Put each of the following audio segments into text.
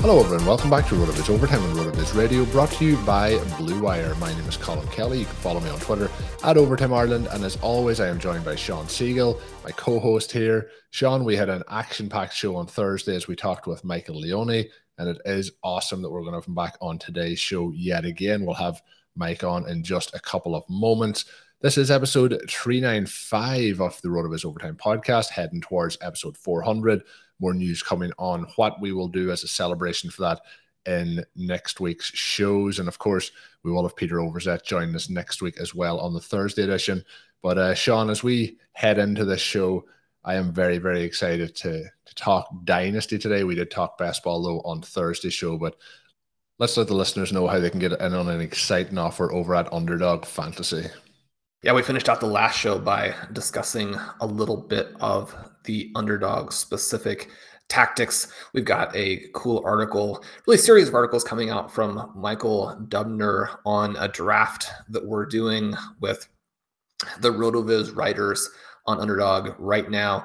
Hello, everyone. Welcome back to RotoViz Overtime on RotoViz Radio, brought to you by Blue Wire. My name is Colm Kelly. You can follow me on Twitter at Overtime Ireland. And as always, I am joined by Shawn Siegele, my co host here. Shawn, we had an action packed show on Thursday as we talked with Michael Leone. And it is awesome that we're going to have him back on today's show yet again. We'll have Mike on in just a couple of moments. This is episode 395 of the RotoViz Overtime podcast, heading towards episode 400. More news coming on what we will do as a celebration for that in next week's shows. And of course, we will have Peter Overzet join us next week as well on the Thursday edition. But uh, Shawn, as we head into this show, I am very, very excited to, to talk Dynasty today. We did talk baseball though on Thursday show, but let's let the listeners know how they can get in on an exciting offer over at Underdog Fantasy. Yeah, we finished out the last show by discussing a little bit of the underdog specific tactics. We've got a cool article, really series of articles coming out from Michael Dubner on a draft that we're doing with the RotoViz writers on Underdog right now.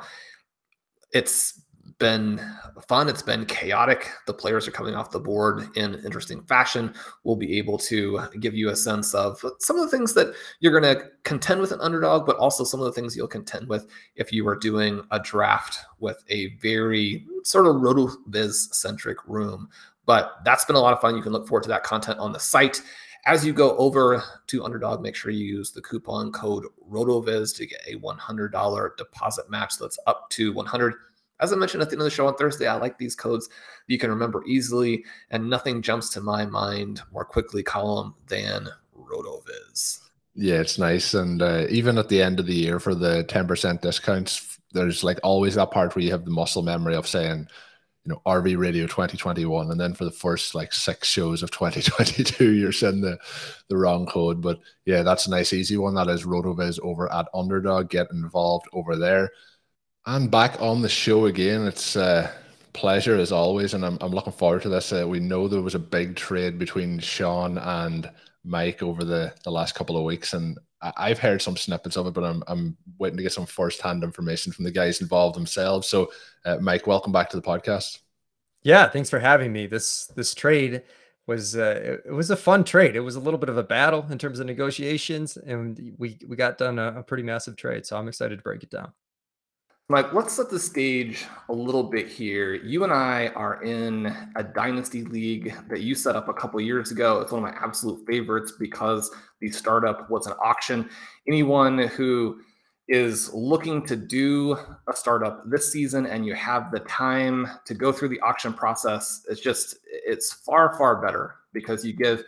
It's been fun. It's been chaotic. The players are coming off the board in interesting fashion. We'll be able to give you a sense of some of the things that you're going to contend with an underdog, but also some of the things you'll contend with if you are doing a draft with a very sort of RotoViz centric room. But that's been a lot of fun. You can look forward to that content on the site. As you go over to Underdog, make sure you use the coupon code RotoViz to get a $100 deposit match that's up to 100 as I mentioned at the end of the show on Thursday, I like these codes you can remember easily, and nothing jumps to my mind more quickly, Colm, than RotoViz. Yeah, it's nice. And uh, even at the end of the year for the 10% discounts, there's like always that part where you have the muscle memory of saying, you know, RV Radio 2021. And then for the first like six shows of 2022, you're sending the, the wrong code. But yeah, that's a nice, easy one. That is RotoViz over at Underdog. Get involved over there. And back on the show again. It's a pleasure as always, and I'm, I'm looking forward to this. Uh, we know there was a big trade between Shawn and Mike over the, the last couple of weeks, and I, have heard some snippets of it, but I'm, I'm waiting to get some first hand information from the guys involved themselves. So, uh, Mike, welcome back to the podcast. Yeah, thanks for having me. This this trade was uh, it was a fun trade. It was a little bit of a battle in terms of negotiations, and we we got done a, a pretty massive trade. So I'm excited to break it down. Mike, let's set the stage a little bit here. You and I are in a dynasty league that you set up a couple years ago. It's one of my absolute favorites because the startup was an auction. Anyone who is looking to do a startup this season and you have the time to go through the auction process, it's just it's far far better because you give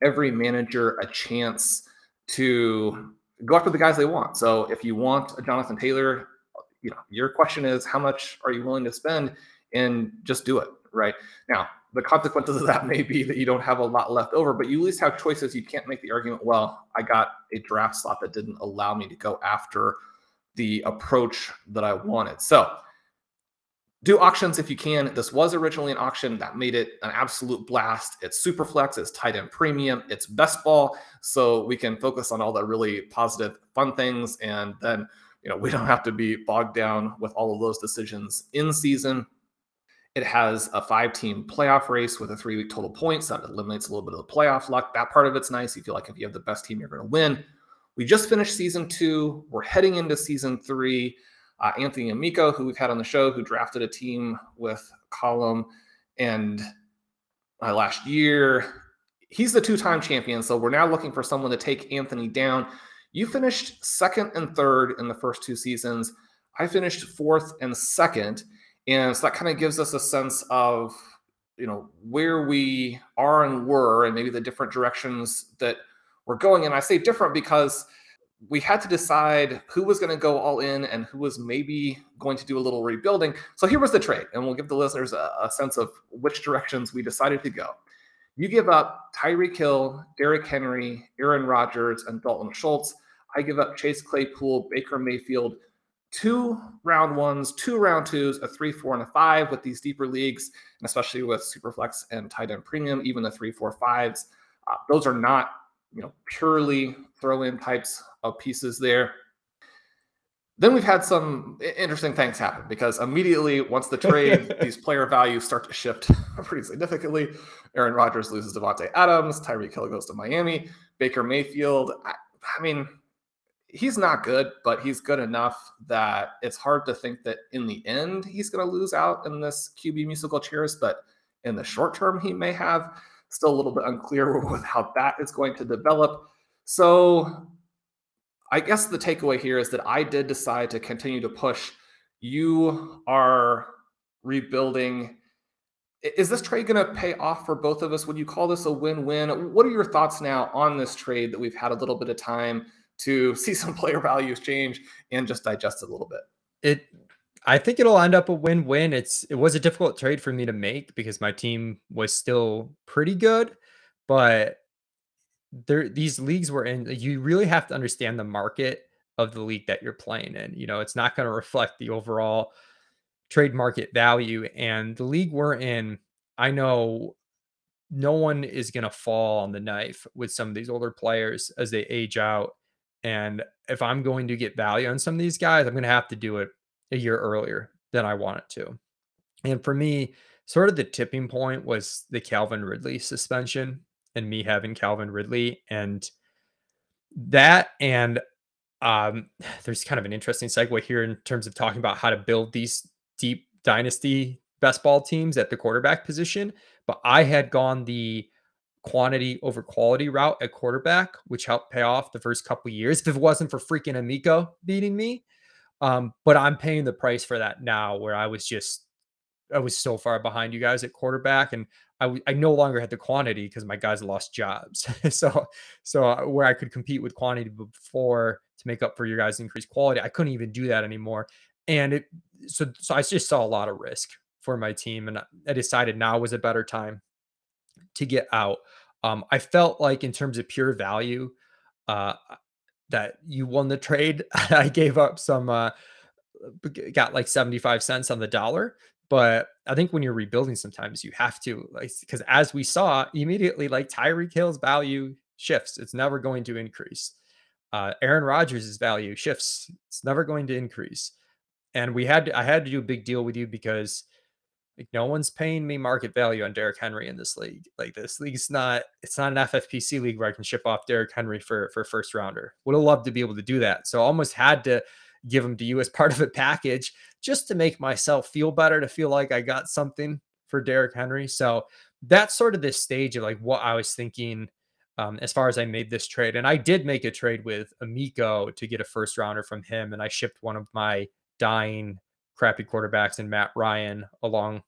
every manager a chance to go after the guys they want. So if you want a Jonathan Taylor, you know, your question is how much are you willing to spend and just do it, right? Now, the consequences of that may be that you don't have a lot left over, but you at least have choices. You can't make the argument, well, I got a draft slot that didn't allow me to go after the approach that I wanted. So do auctions if you can. This was originally an auction that made it an absolute blast. It's super flex, it's tight end premium, it's best ball. So we can focus on all the really positive, fun things. And then, you know, we don't have to be bogged down with all of those decisions in season. It has a five team playoff race with a three week total points. That eliminates a little bit of the playoff luck. That part of it's nice. You feel like if you have the best team, you're going to win. We just finished season two. We're heading into season three. Uh, Anthony Amico, who we've had on the show, who drafted a team with Colm and uh, last year, he's the two time champion. So we're now looking for someone to take Anthony down. You finished second and third in the first two seasons. I finished fourth and second. And so that kind of gives us a sense of, you know, where we are and were, and maybe the different directions that we're going. And I say different because we had to decide who was going to go all in and who was maybe going to do a little rebuilding. So here was the trade, and we'll give the listeners a, a sense of which directions we decided to go. You give up Tyreek Hill, Derrick Henry, Aaron Rodgers, and Dalton Schultz. I give up Chase Claypool, Baker Mayfield, two round ones, two round twos, a three, four, and a five with these deeper leagues, and especially with Superflex and tight end premium, even the three, four, fives. Uh, those are not you know purely throw in types of pieces there. Then we've had some interesting things happen because immediately once the trade, these player values start to shift pretty significantly. Aaron Rodgers loses Davante Adams, Tyreek Hill goes to Miami, Baker Mayfield. I, I mean, he's not good, but he's good enough that it's hard to think that in the end he's going to lose out in this QB musical chairs. But in the short term, he may have. Still a little bit unclear with how that is going to develop. So I guess the takeaway here is that I did decide to continue to push. You are rebuilding. Is this trade going to pay off for both of us? Would you call this a win win? What are your thoughts now on this trade that we've had a little bit of time to see some player values change and just digest it a little bit? It I think it'll end up a win-win. It's it was a difficult trade for me to make because my team was still pretty good, but there these leagues we're in, you really have to understand the market of the league that you're playing in. You know, it's not going to reflect the overall trade market value. And the league we're in, I know no one is going to fall on the knife with some of these older players as they age out. And if I'm going to get value on some of these guys, I'm going to have to do it a year earlier than I want it to. And for me, sort of the tipping point was the Calvin Ridley suspension and me having Calvin Ridley and that and um there's kind of an interesting segue here in terms of talking about how to build these deep dynasty best ball teams at the quarterback position but I had gone the quantity over quality route at quarterback which helped pay off the first couple years if it wasn't for freaking Amico beating me um but I'm paying the price for that now where I was just I was so far behind you guys at quarterback, and I, I no longer had the quantity because my guys lost jobs. so so uh, where I could compete with quantity before to make up for your guys' increased quality, I couldn't even do that anymore. And it so so I just saw a lot of risk for my team, and I decided now was a better time to get out. Um, I felt like in terms of pure value, uh, that you won the trade. I gave up some. Uh, got like 75 cents on the dollar but I think when you're rebuilding, sometimes you have to, like, because as we saw immediately, like Tyreek Hill's value shifts. It's never going to increase. Uh, Aaron Rodgers' value shifts. It's never going to increase. And we had to, I had to do a big deal with you because like no one's paying me market value on Derrick Henry in this league. Like this league's not, it's not an FFPC league where I can ship off Derrick Henry for for first rounder. Would have loved to be able to do that. So almost had to give them to you as part of a package just to make myself feel better, to feel like I got something for Derrick Henry. So that's sort of this stage of like what I was thinking um, as far as I made this trade. And I did make a trade with Amico to get a first rounder from him. And I shipped one of my dying crappy quarterbacks and Matt Ryan along.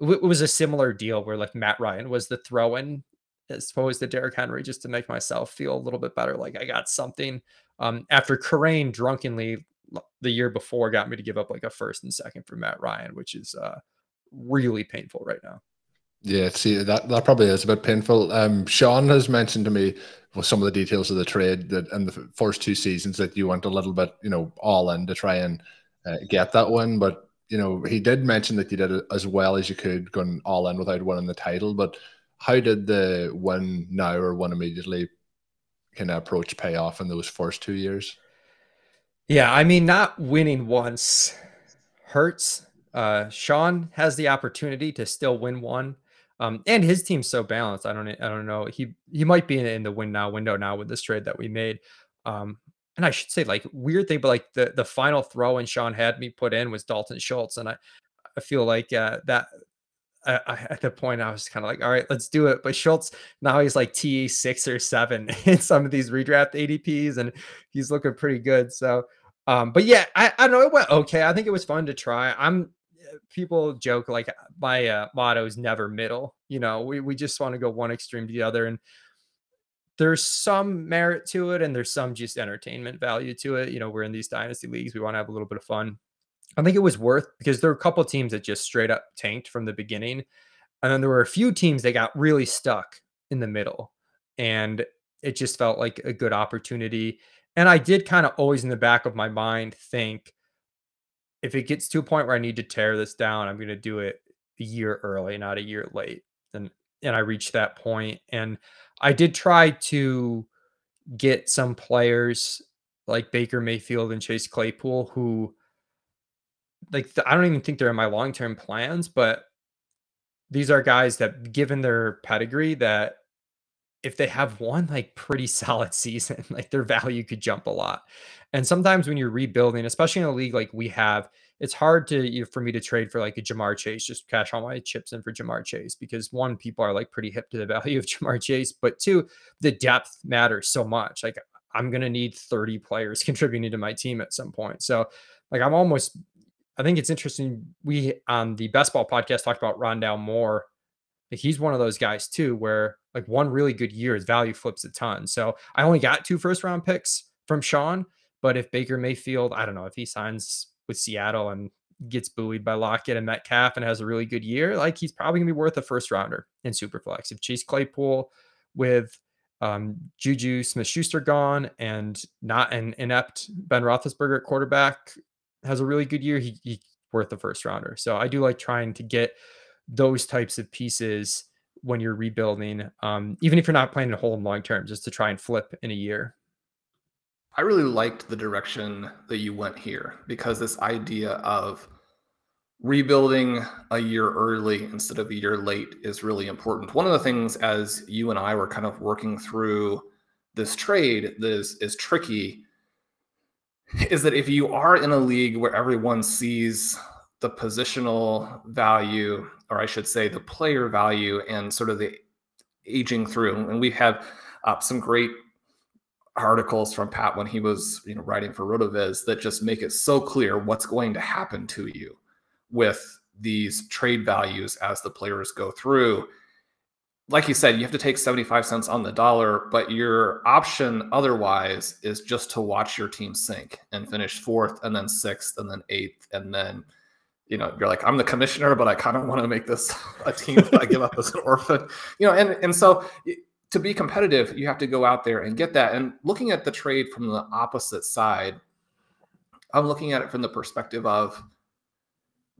It was a similar deal where like Matt Ryan was the throw in as opposed to Derrick Henry just to make myself feel a little bit better. Like I got something um, after Kerrane drunkenly the year before got me to give up like a first and second for Matt Ryan, which is uh, really painful right now. Yeah, see that that probably is a bit painful. Um, Shawn has mentioned to me with some of the details of the trade that in the first two seasons that you went a little bit, you know, all in to try and uh, get that win, but you know, he did mention that you did as well as you could, going all in without winning the title. But how did the win now or win immediately kind of approach pay off in those first two years? Yeah, I mean, not winning once hurts. Uh, Shawn has the opportunity to still win one. Um, and his team's so balanced. I don't, I don't know. He he might be in, in the win now window now with this trade that we made. Um, and I should say like weird thing, but like the the final throw and Shawn had me put in was Dalton Schultz, and I I feel like uh, that I, I, at the point I was kind of like, all right, let's do it. But Schultz now he's like T six or seven in some of these redraft ADPs, and he's looking pretty good. So, um, but yeah, I, I know it went okay. I think it was fun to try. I'm people joke like my uh, motto is never middle. You know, we we just want to go one extreme to the other, and there's some merit to it and there's some just entertainment value to it. You know, we're in these dynasty leagues, we want to have a little bit of fun. I think it was worth because there were a couple teams that just straight up tanked from the beginning. And then there were a few teams that got really stuck in the middle. And it just felt like a good opportunity. And I did kind of always in the back of my mind think if it gets to a point where I need to tear this down, I'm going to do it a year early, not a year late. And and I reached that point. And I did try to get some players like Baker Mayfield and Chase Claypool who like I don't even think they're in my long-term plans, but these are guys that given their pedigree that if they have one like pretty solid season, like their value could jump a lot. And sometimes when you're rebuilding, especially in a league like we have, it's hard to you know, for me to trade for like a Ja'Marr Chase, just cash all my chips in for Ja'Marr Chase because one, people are like pretty hip to the value of Ja'Marr Chase, but two, the depth matters so much. Like I'm gonna need 30 players contributing to my team at some point. So like I'm almost I think it's interesting. We on the best ball podcast talked about Rondale Moore. He's one of those guys too, where like one really good year, his value flips a ton. So I only got two first round picks from Shawn, but if Baker Mayfield, I don't know if he signs with Seattle and gets buoyed by Lockett and Metcalf and has a really good year, like he's probably gonna be worth a first rounder in Superflex. If Chase Claypool with um, Juju Smith Schuster gone and not an inept Ben Roethlisberger at quarterback has a really good year, he, he's worth the first rounder. So I do like trying to get those types of pieces when you're rebuilding, um, even if you're not planning a hold long term, just to try and flip in a year. I really liked the direction that you went here because this idea of rebuilding a year early instead of a year late is really important. One of the things as you and I were kind of working through this trade that is, is tricky is that if you are in a league where everyone sees the positional value, or I should say the player value and sort of the aging through, and we have uh, some great articles from Pat when he was you know writing for Rotoviz that just make it so clear what's going to happen to you with these trade values as the players go through. Like you said, you have to take 75 cents on the dollar, but your option otherwise is just to watch your team sink and finish fourth and then sixth and then eighth. And then, you know, you're like, I'm the commissioner, but I kind of want to make this a team that I give up as an orphan. You know, and and so to be competitive, you have to go out there and get that. And looking at the trade from the opposite side, I'm looking at it from the perspective of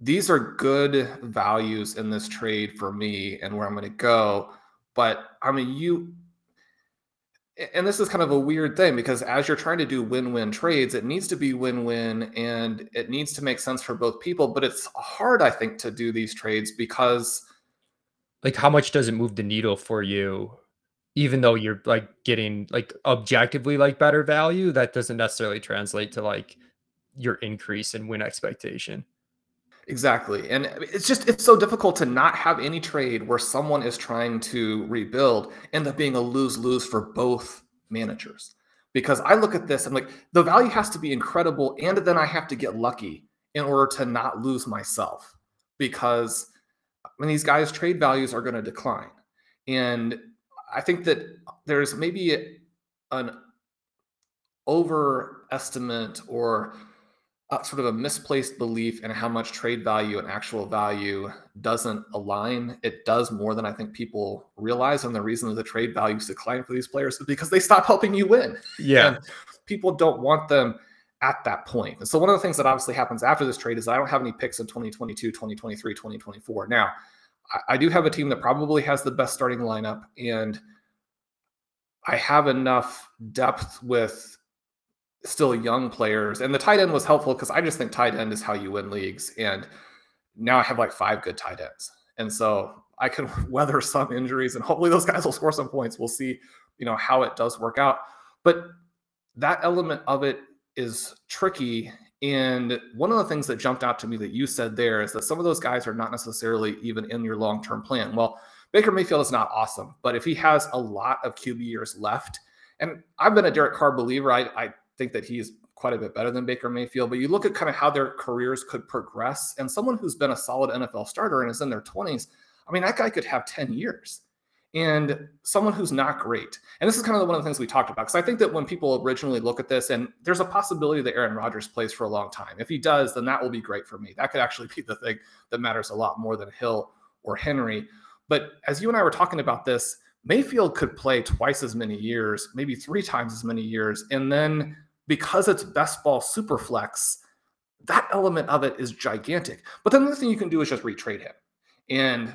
these are good values in this trade for me and where I'm going to go. But I mean, you, and this is kind of a weird thing because as you're trying to do win win trades, it needs to be win win and it needs to make sense for both people. But it's hard, I think, to do these trades because. Like, how much does it move the needle for you even though you're like getting like objectively like better value, that doesn't necessarily translate to like your increase in win expectation. Exactly. And it's just it's so difficult to not have any trade where someone is trying to rebuild end up being a lose-lose for both managers. Because I look at this, I'm like, the value has to be incredible, and then I have to get lucky in order to not lose myself. Because when these guys' trade values are going to decline. And I think that there's maybe an overestimate or Uh, sort of a misplaced belief in how much trade value and actual value doesn't align. It does more than I think people realize. And the reason that the trade values decline for these players is because they stop helping you win. Yeah. And people don't want them at that point. And so one of the things that obviously happens after this trade is I don't have any picks in 2022, 2023, 2024. Now, I, I do have a team that probably has the best starting lineup and I have enough depth with still young players. And the tight end was helpful because I just think tight end is how you win leagues. And now I have like five good tight ends. And so I can weather some injuries and hopefully those guys will score some points. We'll see, you know, how it does work out. But that element of it is tricky. And one of the things that jumped out to me that you said there is that some of those guys are not necessarily even in your long term plan. Well, Baker Mayfield is not awesome, but if he has a lot of QB years left, and I've been a Derek Carr believer, I, I think that he's quite a bit better than Baker Mayfield, but you look at kind of how their careers could progress, and someone who's been a solid NFL starter and is in their 20s, I mean, that guy could have 10 years. And someone who's not great. And this is kind of one of the things we talked about. Because I think that when people originally look at this, and there's a possibility that Aaron Rodgers plays for a long time. If he does, then that will be great for me. That could actually be the thing that matters a lot more than Hill or Henry. But as you and I were talking about this, Mayfield could play twice as many years, maybe three times as many years. And then because it's best ball super flex, that element of it is gigantic. But then the thing you can do is just retrade him. And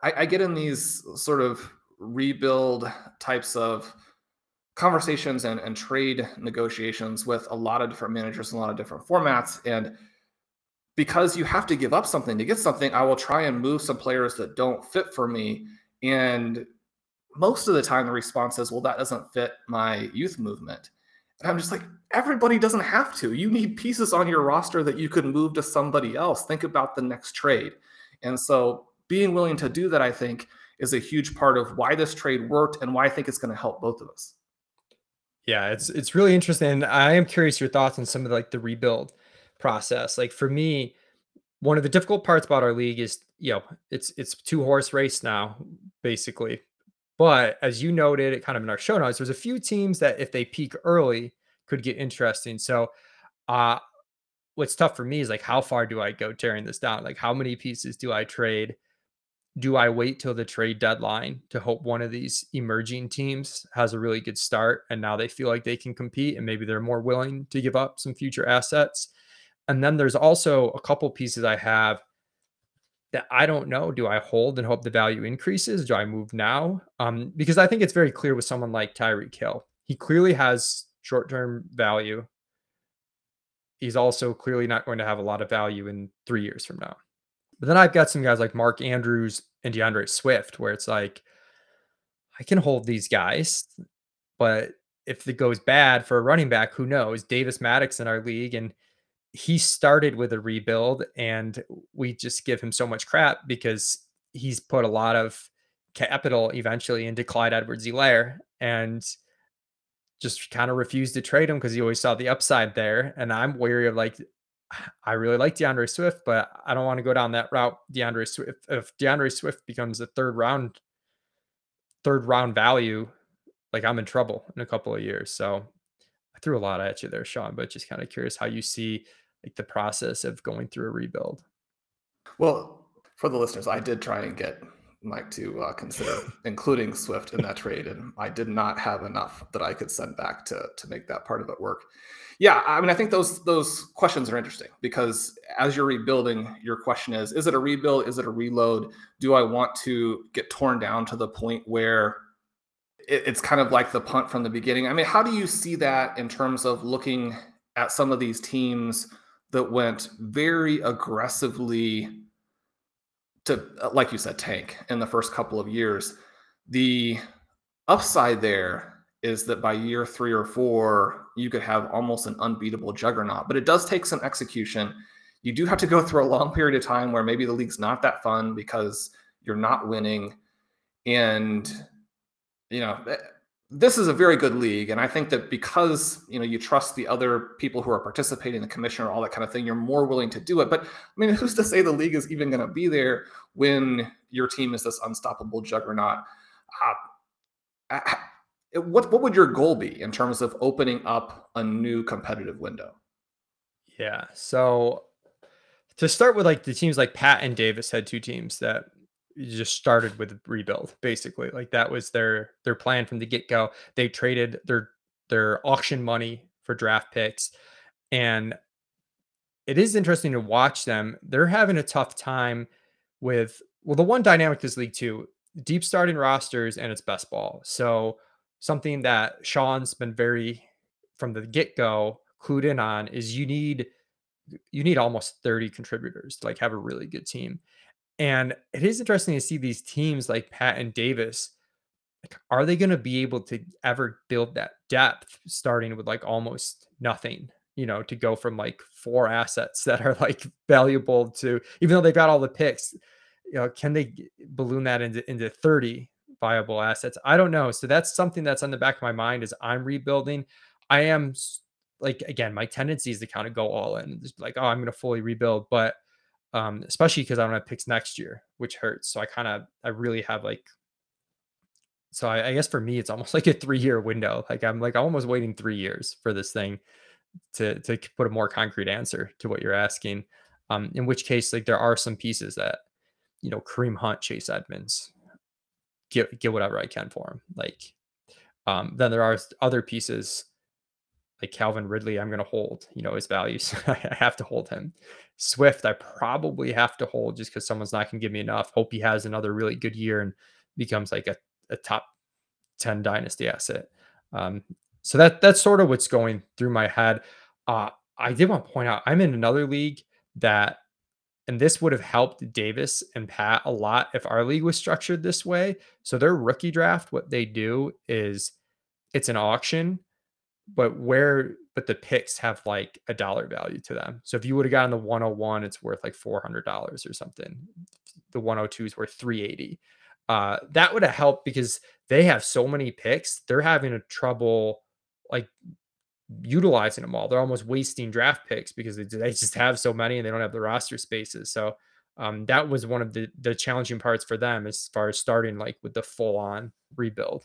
I, I get in these sort of rebuild types of conversations and, and trade negotiations with a lot of different managers and a lot of different formats. And because you have to give up something to get something, I will try and move some players that don't fit for me. And most of the time, the response is, well, that doesn't fit my youth movement. And I'm just like, everybody doesn't have to. You need pieces on your roster that you could move to somebody else. Think about the next trade. And so being willing to do that, I think, is a huge part of why this trade worked and why I think it's going to help both of us. Yeah, it's it's really interesting. And I am curious your thoughts on some of the, like the rebuild process. Like for me, one of the difficult parts about our league is, you know, it's it's two horse race now, basically. But as you noted, it kind of in our show notes, there's a few teams that if they peak early could get interesting. So uh what's tough for me is like how far do I go tearing this down? Like how many pieces do I trade? Do I wait till the trade deadline to hope one of these emerging teams has a really good start and now they feel like they can compete and maybe they're more willing to give up some future assets? And then there's also a couple pieces I have that I don't know. Do I hold and hope the value increases? Do I move now? Um, because I think it's very clear with someone like Tyreek Hill. He clearly has short term value. He's also clearly not going to have a lot of value in three years from now. But then I've got some guys like Mark Andrews and D'Andre Swift, where it's like, I can hold these guys, but if it goes bad for a running back, who knows? Davis Maddox in our league, and he started with a rebuild and we just give him so much crap because he's put a lot of capital eventually into Clyde Edwards-Helaire and just kind of refused to trade him because he always saw the upside there. And I'm wary of like, I really like D'Andre Swift, but I don't want to go down that route. D'Andre Swift, if D'Andre Swift becomes a third round, third round value, like I'm in trouble in a couple of years. So I threw a lot at you there, Shawn, but just kind of curious how you see like the process of going through a rebuild? Well, for the listeners, I did try and get Mike to uh, consider including Swift in that trade, and I did not have enough that I could send back to to make that part of it work. Yeah, I mean, I think those those questions are interesting because as you're rebuilding, your question is: Is it a rebuild? Is it a reload? Do I want to get torn down to the point where it, it's kind of like the punt from the beginning? I mean, how do you see that in terms of looking at some of these teams? That went very aggressively to, uh, like you said, tank in the first couple of years. The upside there is that by year three or four, you could have almost an unbeatable juggernaut. But it does take some execution. You do have to go through a long period of time where maybe the league's not that fun because you're not winning. And, you know, eh, this is a very good league and i think that because you know you trust the other people who are participating the commissioner all that kind of thing you're more willing to do it. But i mean who's to say the league is even going to be there when your team is this unstoppable juggernaut? Uh, what what would your goal be in terms of opening up a new competitive window? Yeah so to start with like the teams like pat and davis had two teams that just started with rebuild basically like that was their their plan from the get-go they traded their their auction money for draft picks And it is interesting to watch them. They're having a tough time with well, the one dynamic this league too, deep starting rosters and it's best ball. So something that Shawn's been very from the get-go clued in on is you need you need almost 30 contributors to like have a really good team. And it is interesting to see these teams like Pat and Davis. Are they going to be able to ever build that depth starting with like almost nothing? You know, to go from like four assets that are like valuable to even though they've got all the picks, you know, can they balloon that into into 30 viable assets? I don't know. So that's something that's on the back of my mind as I'm rebuilding. I am like again, my tendency is to kind of go all in, just like, oh, I'm going to fully rebuild, but um, especially because I don't have picks next year, which hurts. So I kind of, I really have like, so I, I, guess for me, it's almost like a three year window. Like I'm like I'm almost waiting three years for this thing to to put a more concrete answer to what you're asking. Um, in which case, like there are some pieces that, you know, Kareem Hunt, Chase Edmonds, get get whatever I can for him. Like, um, then there are other pieces like Calvin Ridley, I'm going to hold, you know, his values. I have to hold him. Swift, I probably have to hold just because someone's not going to give me enough. Hope he has another really good year and becomes like a, a top 10 dynasty asset. Um, so that that's sort of what's going through my head. Uh, I did want to point out I'm in another league that, and this would have helped Davis and Pat a lot if our league was structured this way. So their rookie draft, what they do is it's an auction but where but the picks have like a dollar value to them. So if you would have gotten the 101, it's worth like $400 or something. The 102 is worth 380. Uh, that would have helped because they have so many picks. They're having a trouble like utilizing them all. They're almost wasting draft picks because they, they just have so many and they don't have the roster spaces. So um, that was one of the the challenging parts for them as far as starting like with the full on rebuild.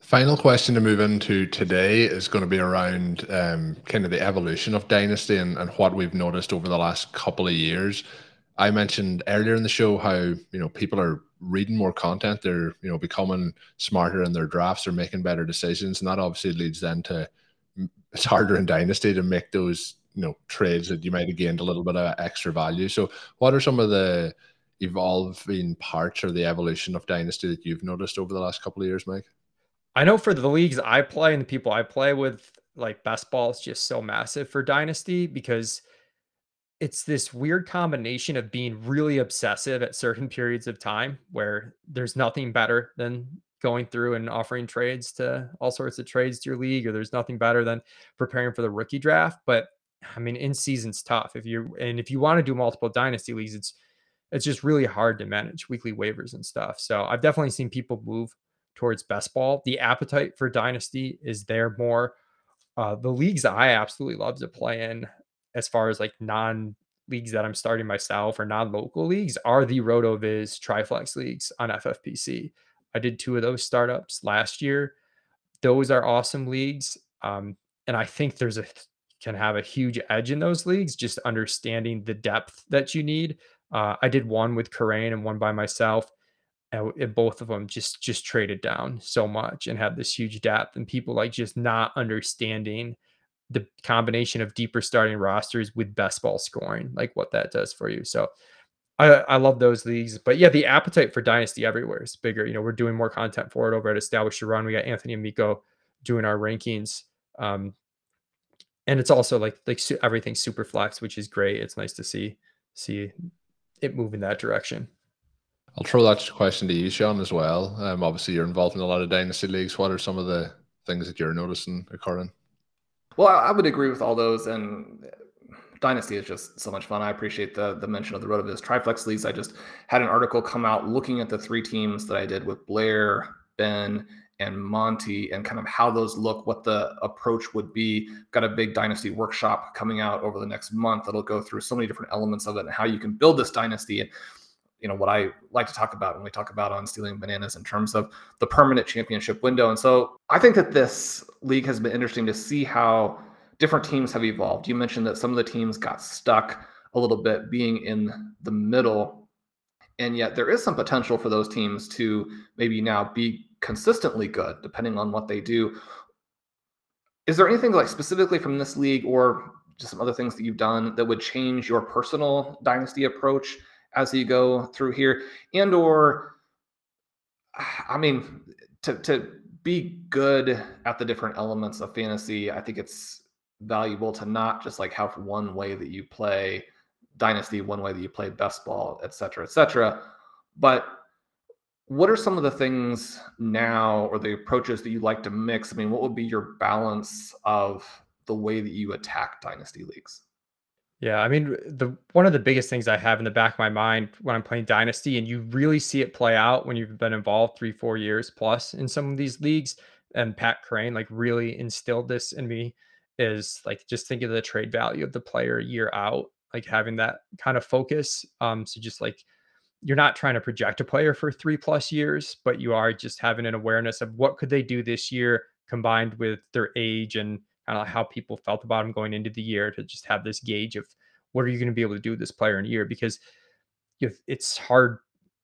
Final question to move into today is going to be around um, kind of the evolution of Dynasty and, and what we've noticed over the last couple of years. I mentioned earlier in the show how you know people are reading more content, they're you know becoming smarter in their drafts, they're making better decisions, and that obviously leads then to it's harder in Dynasty to make those you know trades that you might have gained a little bit of extra value. So, what are some of the evolving parts or the evolution of Dynasty that you've noticed over the last couple of years, Mike? I know for the leagues I play and the people I play with, like best ball is just so massive for Dynasty because it's this weird combination of being really obsessive at certain periods of time where there's nothing better than going through and offering trades to all sorts of trades to your league, or there's nothing better than preparing for the rookie draft. But I mean, in season's tough. If you and if you want to do multiple dynasty leagues, it's it's just really hard to manage weekly waivers and stuff. So I've definitely seen people move towards best ball. The appetite for dynasty is there more. Uh, the leagues I absolutely love to play in, as far as like non leagues that I'm starting myself or non local leagues, are the RotoViz Triflex leagues on FFPC. I did two of those startups last year. Those are awesome leagues. Um, and I think there's a can have a huge edge in those leagues, just understanding the depth that you need. Uh, I did one with Kerrane and one by myself and both of them just just traded down so much and had this huge depth and people like just not understanding the combination of deeper starting rosters with best ball scoring like what that does for you. So I, I love those leagues but yeah the appetite for dynasty everywhere is bigger. You know we're doing more content for it over at Establish the Run. We got Anthony Amico doing our rankings um and it's also like like everything super flex which is great. It's nice to see see it move in that direction I'll throw that question to you, Shawn, as well. Um, obviously, you're involved in a lot of dynasty leagues. What are some of the things that you're noticing occurring? Well, I would agree with all those, and Dynasty is just so much fun. I appreciate the the mention of the RotoViz Triflex leagues. I just had an article come out looking at the three teams that I did with Blair, Ben, and Monty, and kind of how those look, what the approach would be. Got a big Dynasty workshop coming out over the next month that'll go through so many different elements of it and how you can build this dynasty. And you know what I like to talk about when we talk about on stealing bananas in terms of the permanent championship window. And so I think that this league has been interesting to see how different teams have evolved. You mentioned that some of the teams got stuck a little bit being in the middle. And yet there is some potential for those teams to maybe now be consistently good depending on what they do. Is there anything like specifically from this league or just some other things that you've done that would change your personal dynasty approach as you go through here and or i mean to to be good at the different elements of fantasy i think it's valuable to not just like have one way that you play dynasty one way that you play best ball et cetera et cetera. But what are some of the things now or the approaches that you like to mix? I mean what would be your balance of the way that you attack dynasty leagues yeah, I mean, the one of the biggest things I have in the back of my mind when I'm playing Dynasty, and you really see it play out when you've been involved three, four years plus in some of these leagues. And Pat Kerrane like really instilled this in me is like just think of the trade value of the player year out, like having that kind of focus. Um, so just like you're not trying to project a player for three plus years, but you are just having an awareness of what could they do this year combined with their age and kind of how people felt about him going into the year to just have this gauge of what are you going to be able to do with this player in a year because it's hard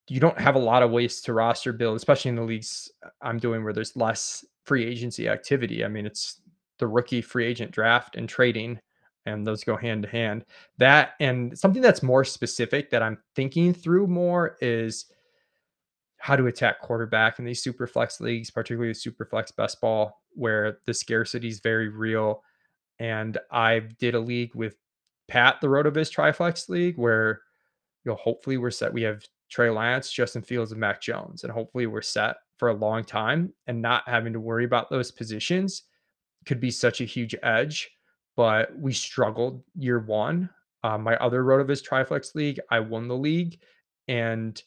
you don't have a lot of ways to roster build especially in the leagues i'm doing where there's less free agency activity. I mean it's the rookie free agent draft and trading and those go hand to hand. That and something that's more specific that i'm thinking through more is how to attack quarterback in these super flex leagues, particularly with super flex best ball, where the scarcity is very real. And I did a league with Pat, the Rotoviz Triflex League, where you know hopefully we're set. We have Trey Lance, Justin Fields, and Mac Jones, and hopefully we're set for a long time and not having to worry about those positions could be such a huge edge. But we struggled year one. Uh, my other Rotoviz Triflex League, I won the league, and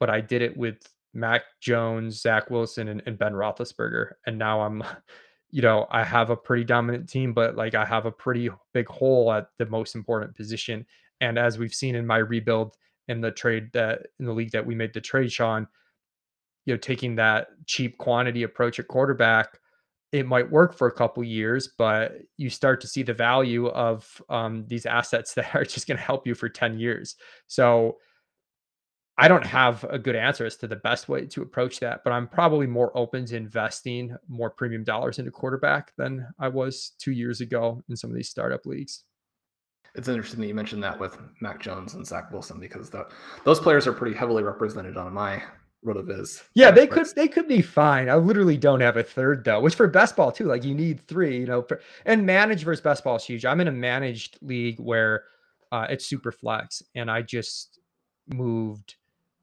but I did it with Mac Jones, Zach Wilson, and, and Ben Roethlisberger. And now I'm, you know, I have a pretty dominant team, but like I have a pretty big hole at the most important position. And as we've seen in my rebuild in the trade that in the league that we made the trade, Shawn, you know, taking that cheap quantity approach at quarterback, it might work for a couple years, but you start to see the value of um, these assets that are just going to help you for 10 years. So I don't have a good answer as to the best way to approach that, but I'm probably more open to investing more premium dollars into quarterback than I was two years ago in some of these startup leagues. It's interesting that you mentioned that with Mac Jones and Zach Wilson because the, those players are pretty heavily represented on my RotoViz. Yeah, they could they could be fine. I literally don't have a third though, which for best ball too. Like you need three, you know. For, and managed versus best ball is huge. I'm in a managed league where uh, super flex, and I just moved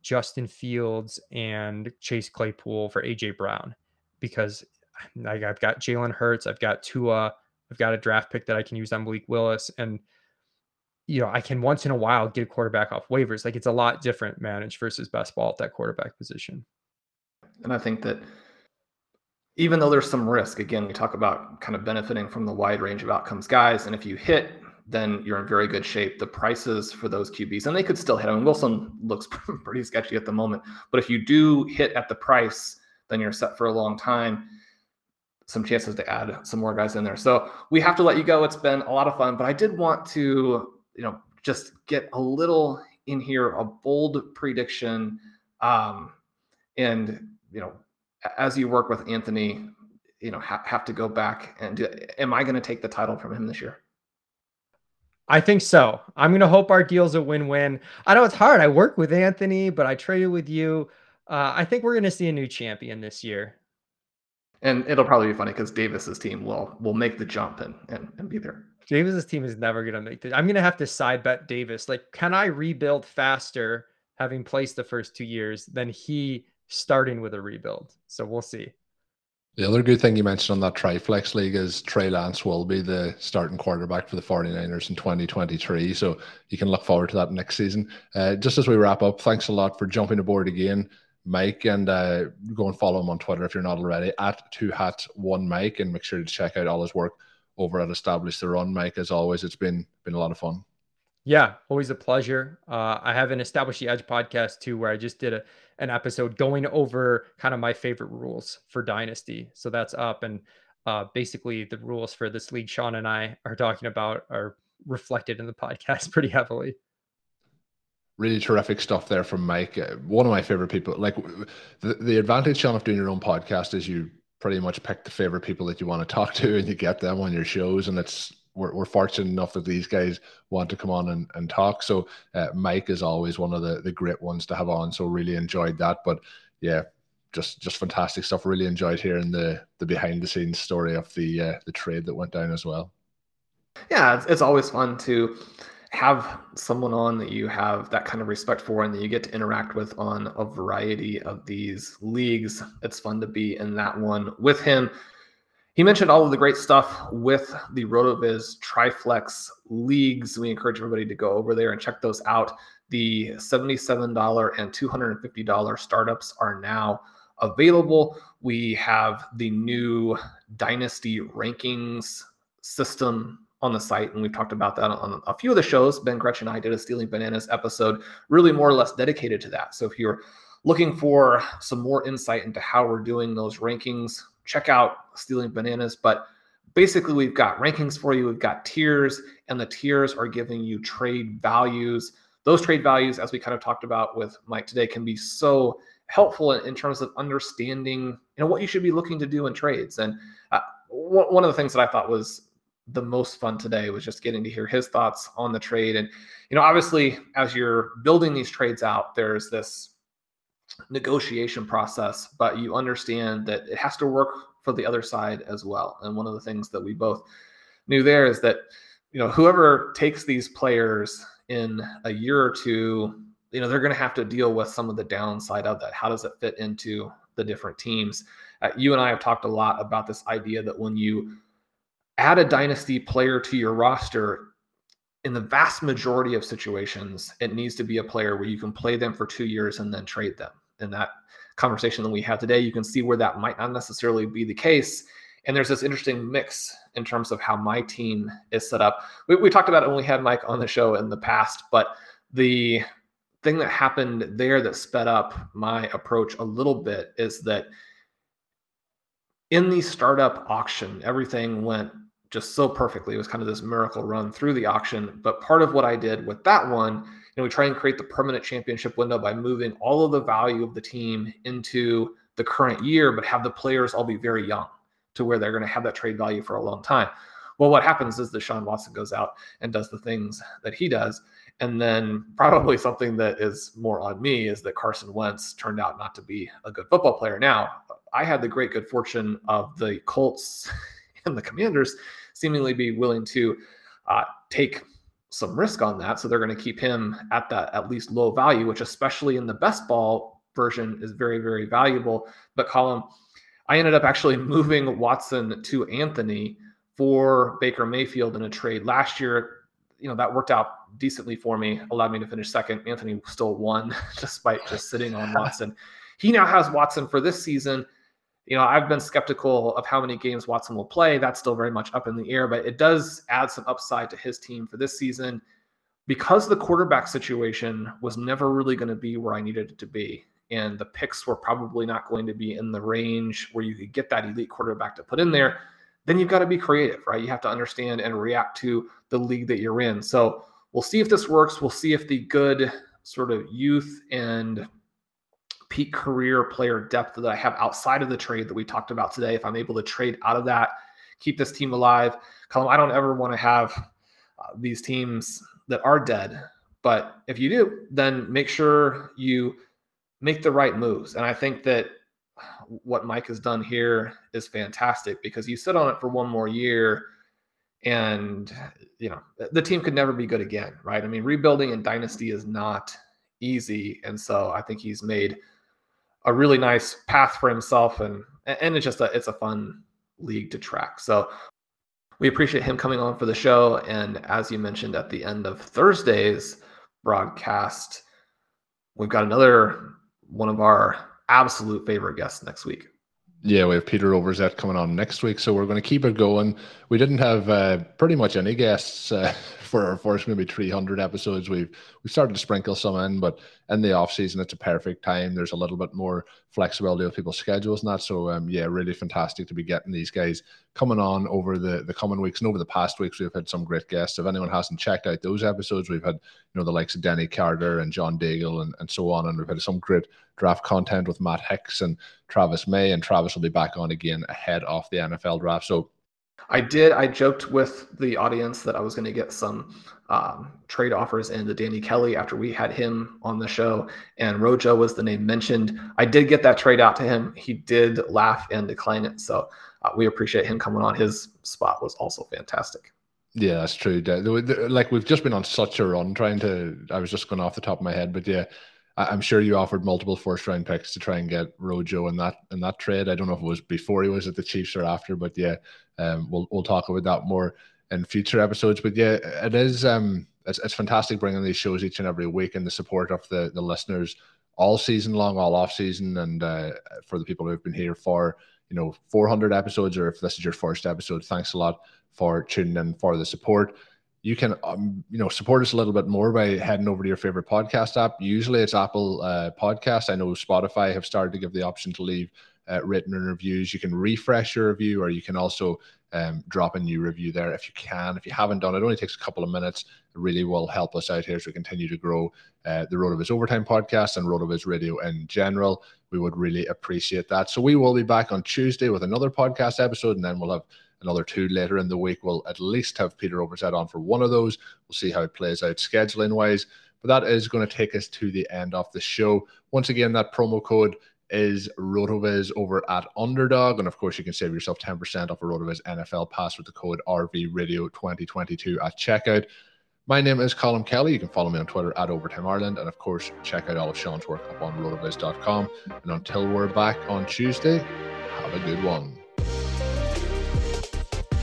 Justin Fields and Chase Claypool for AJ Brown because I've got Jalen Hurts, I've got Tua, I've got a draft pick that I can use on Malik Willis, and you know I can once in a while get a quarterback off waivers. Like it's a lot different managed versus best ball at that quarterback position. And I think that even though there's some risk, again, we talk about kind of benefiting from the wide range of outcomes guys, and if you hit then you're in very good shape. The prices for those QBs, and they could still hit. I mean, Wilson looks pretty sketchy at the moment, but if you do hit at the price, then you're set for a long time some chances to add some more guys in there. So we have to let you go. It's been a lot of fun, but I did want to, you know, just get a little in here, a bold prediction. Um, and, you know, as you work with Anthony, you know, ha- have to go back and do, am I going to take the title from him this year? I think so. I'm going to hope our deal's a win-win. I know it's hard. I work with Anthony, but I traded with you. Uh, I think we're going to see a new champion this year and it'll probably be funny because Davis's team will will make the jump and and, and be there. Davis's team is never gonna make it. I'm gonna have to side bet Davis. Like, can I rebuild faster having placed the first two years than he starting with a rebuild? So we'll see. The other good thing you mentioned on that Triflex league is Trey Lance will be the starting quarterback for the 49ers in 2023. So you can look forward to that next season. Uh, just as we wrap up, thanks a lot for jumping aboard again. Mike, and uh, go and follow him on Twitter if you're not already at two hat one Mike, and make sure to check out all his work over at Establish the Run. Mike, as always, it's been been a lot of fun. Yeah, always a pleasure. Uh, I have an Establish the Edge podcast too, where I just did a, an episode going over kind of my favorite rules for Dynasty. So that's up, and uh, basically the rules for this league Shawn and I are talking about are reflected in the podcast pretty heavily really terrific stuff there from Mike. Uh, one of my favorite people. Like the, the advantage, Shawn, of doing your own podcast is you pretty much pick the favorite people that you want to talk to and you get them on your shows. And it's we're, we're fortunate enough that these guys want to come on and, and talk. So uh, Mike is always one of the, the great ones to have on. So really enjoyed that. But yeah, just just fantastic stuff. Really enjoyed hearing the the behind the scenes story of the uh, the trade that went down as well. Yeah, it's, it's always fun to have someone on that you have that kind of respect for and that you get to interact with on a variety of these leagues. It's fun to be in that one with him. He mentioned all of the great stuff with the RotoViz Triflex leagues. We encourage everybody to go over there and check those out. The $77 and $250 startups are now available. We have the new Dynasty rankings system on the site, and we've talked about that on a few of the shows. Ben Gretch and I did a Stealing Bananas episode, really more or less dedicated to that. So if you're looking for some more insight into how we're doing those rankings, check out Stealing Bananas. But basically, we've got rankings for you, we've got tiers, and the tiers are giving you trade values. Those trade values, as we kind of talked about with Mike today, can be so helpful in, in terms of understanding you know what you should be looking to do in trades and uh, one of the things that i thought was the most fun today was just getting to hear his thoughts on the trade. And, you know, obviously, as you're building these trades out, there's this negotiation process, but you understand that it has to work for the other side as well. And one of the things that we both knew there is that, you know, whoever takes these players in a year or two, you know, they're going to have to deal with some of the downside of that. How does it fit into the different teams? Uh, you and I have talked a lot about this idea that when you add a dynasty player to your roster, in the vast majority of situations, it needs to be a player where you can play them for two years and then trade them. In that conversation that we have today, you can see where that might not necessarily be the case. And there's this interesting mix in terms of how my team is set up. We, we talked about it when we had Mike on the show in the past, but the thing that happened there that sped up my approach a little bit is that in the startup auction, everything went just so perfectly. It was kind of this miracle run through the auction. But part of what I did with that one, you know, we try and create the permanent championship window by moving all of the value of the team into the current year, but have the players all be very young to where they're going to have that trade value for a long time. Well, what happens is that Deshaun Watson goes out and does the things that he does. And then probably something that is more on me is that Carson Wentz turned out not to be a good football player. Now, I had the great good fortune of the Colts and the Commanders seemingly be willing to uh, take some risk on that. So they're going to keep him at that at least low value, which especially in the best ball version is very, very valuable. But Colm, I ended up actually moving Watson to Anthony for Baker Mayfield in a trade last year. You know, that worked out decently for me, allowed me to finish second. Anthony still won despite just sitting on Watson. He now has Watson for this season. You know, I've been skeptical of how many games Watson will play. That's still very much up in the air, but it does add some upside to his team for this season because the quarterback situation was never really going to be where I needed it to be. And the picks were probably not going to be in the range where you could get that elite quarterback to put in there. Then you've got to be creative, right? You have to understand and react to the league that you're in. So we'll see if this works. We'll see if the good sort of youth and peak career player depth that I have outside of the trade that we talked about today, if I'm able to trade out of that, keep this team alive. Colm, I don't ever want to have uh, these teams that are dead. But if you do, then make sure you make the right moves. And I think that what Mike has done here is fantastic because you sit on it for one more year and you know the team could never be good again right i mean rebuilding in dynasty is not easy and so i think he's made a really nice path for himself and and it's just a it's a fun league to track. So we appreciate him coming on for the show and as you mentioned at the end of Thursday's broadcast we've got another one of our absolute favorite guests next week. Yeah, we have Peter Overzet coming on next week, so we're going to keep it going. We didn't have uh, pretty much any guests uh, for our first maybe 300 episodes. We've we started to sprinkle some in, but in the off season, it's a perfect time. There's a little bit more flexibility of people's schedules and that. So um, yeah, really fantastic to be getting these guys coming on over the the coming weeks and over the past weeks. We've had some great guests. If anyone hasn't checked out those episodes, we've had you know the likes of Denny Carter and John Daigle and, and so on, and we've had some great draft content with Matt Hicks and Travis May, and Travis will be back on again ahead of the NFL draft. So I did. I joked with the audience that I was going to get some um, trade offers into Danny Kelly after we had him on the show, and Rojo was the name mentioned. I did get that trade out to him. He did laugh and decline it. So uh, we appreciate him coming on. His spot was also fantastic. Yeah, that's true. Like we've just been on such a run trying to. I was just going off the top of my head, but yeah, I'm sure you offered multiple first round picks to try and get Rojo in that in that trade. I don't know if it was before he was at the Chiefs or after, but yeah, um, we'll we'll talk about that more in future episodes. But yeah, it is um, it's, it's fantastic bringing these shows each and every week and the support of the the listeners all season long, all off season, and uh, for the people who have been here for you know 400 episodes, or if this is your first episode, thanks a lot for tuning in for the support you can um, you know support us a little bit more by heading over to your favorite podcast app. Usually it's apple uh, podcast i know spotify have started to give the option to leave uh, written reviews. You can refresh your review or you can also um, drop a new review there if you can. If you haven't done it, only takes a couple of minutes. It really will help us out here as we continue to grow uh, the RotoViz overtime podcast and RotoViz radio in general. We would really appreciate that. So we will be back on tuesday with another podcast episode and then we'll have another two later in the week. We'll at least have Peter Overzet on for one of those. We'll see how it plays out scheduling wise. But that is going to take us to the end of the show. Once again, that promo code is RotoViz over at Underdog. And of course, you can save yourself 10% off a RotoViz NFL pass with the code RVRadio2022 at checkout. My name is Colm Kelly. You can follow me on Twitter at Overtime Ireland. And of course, check out all of Shawn's work up on rotoviz.com. And until we're back on Tuesday, have a good one.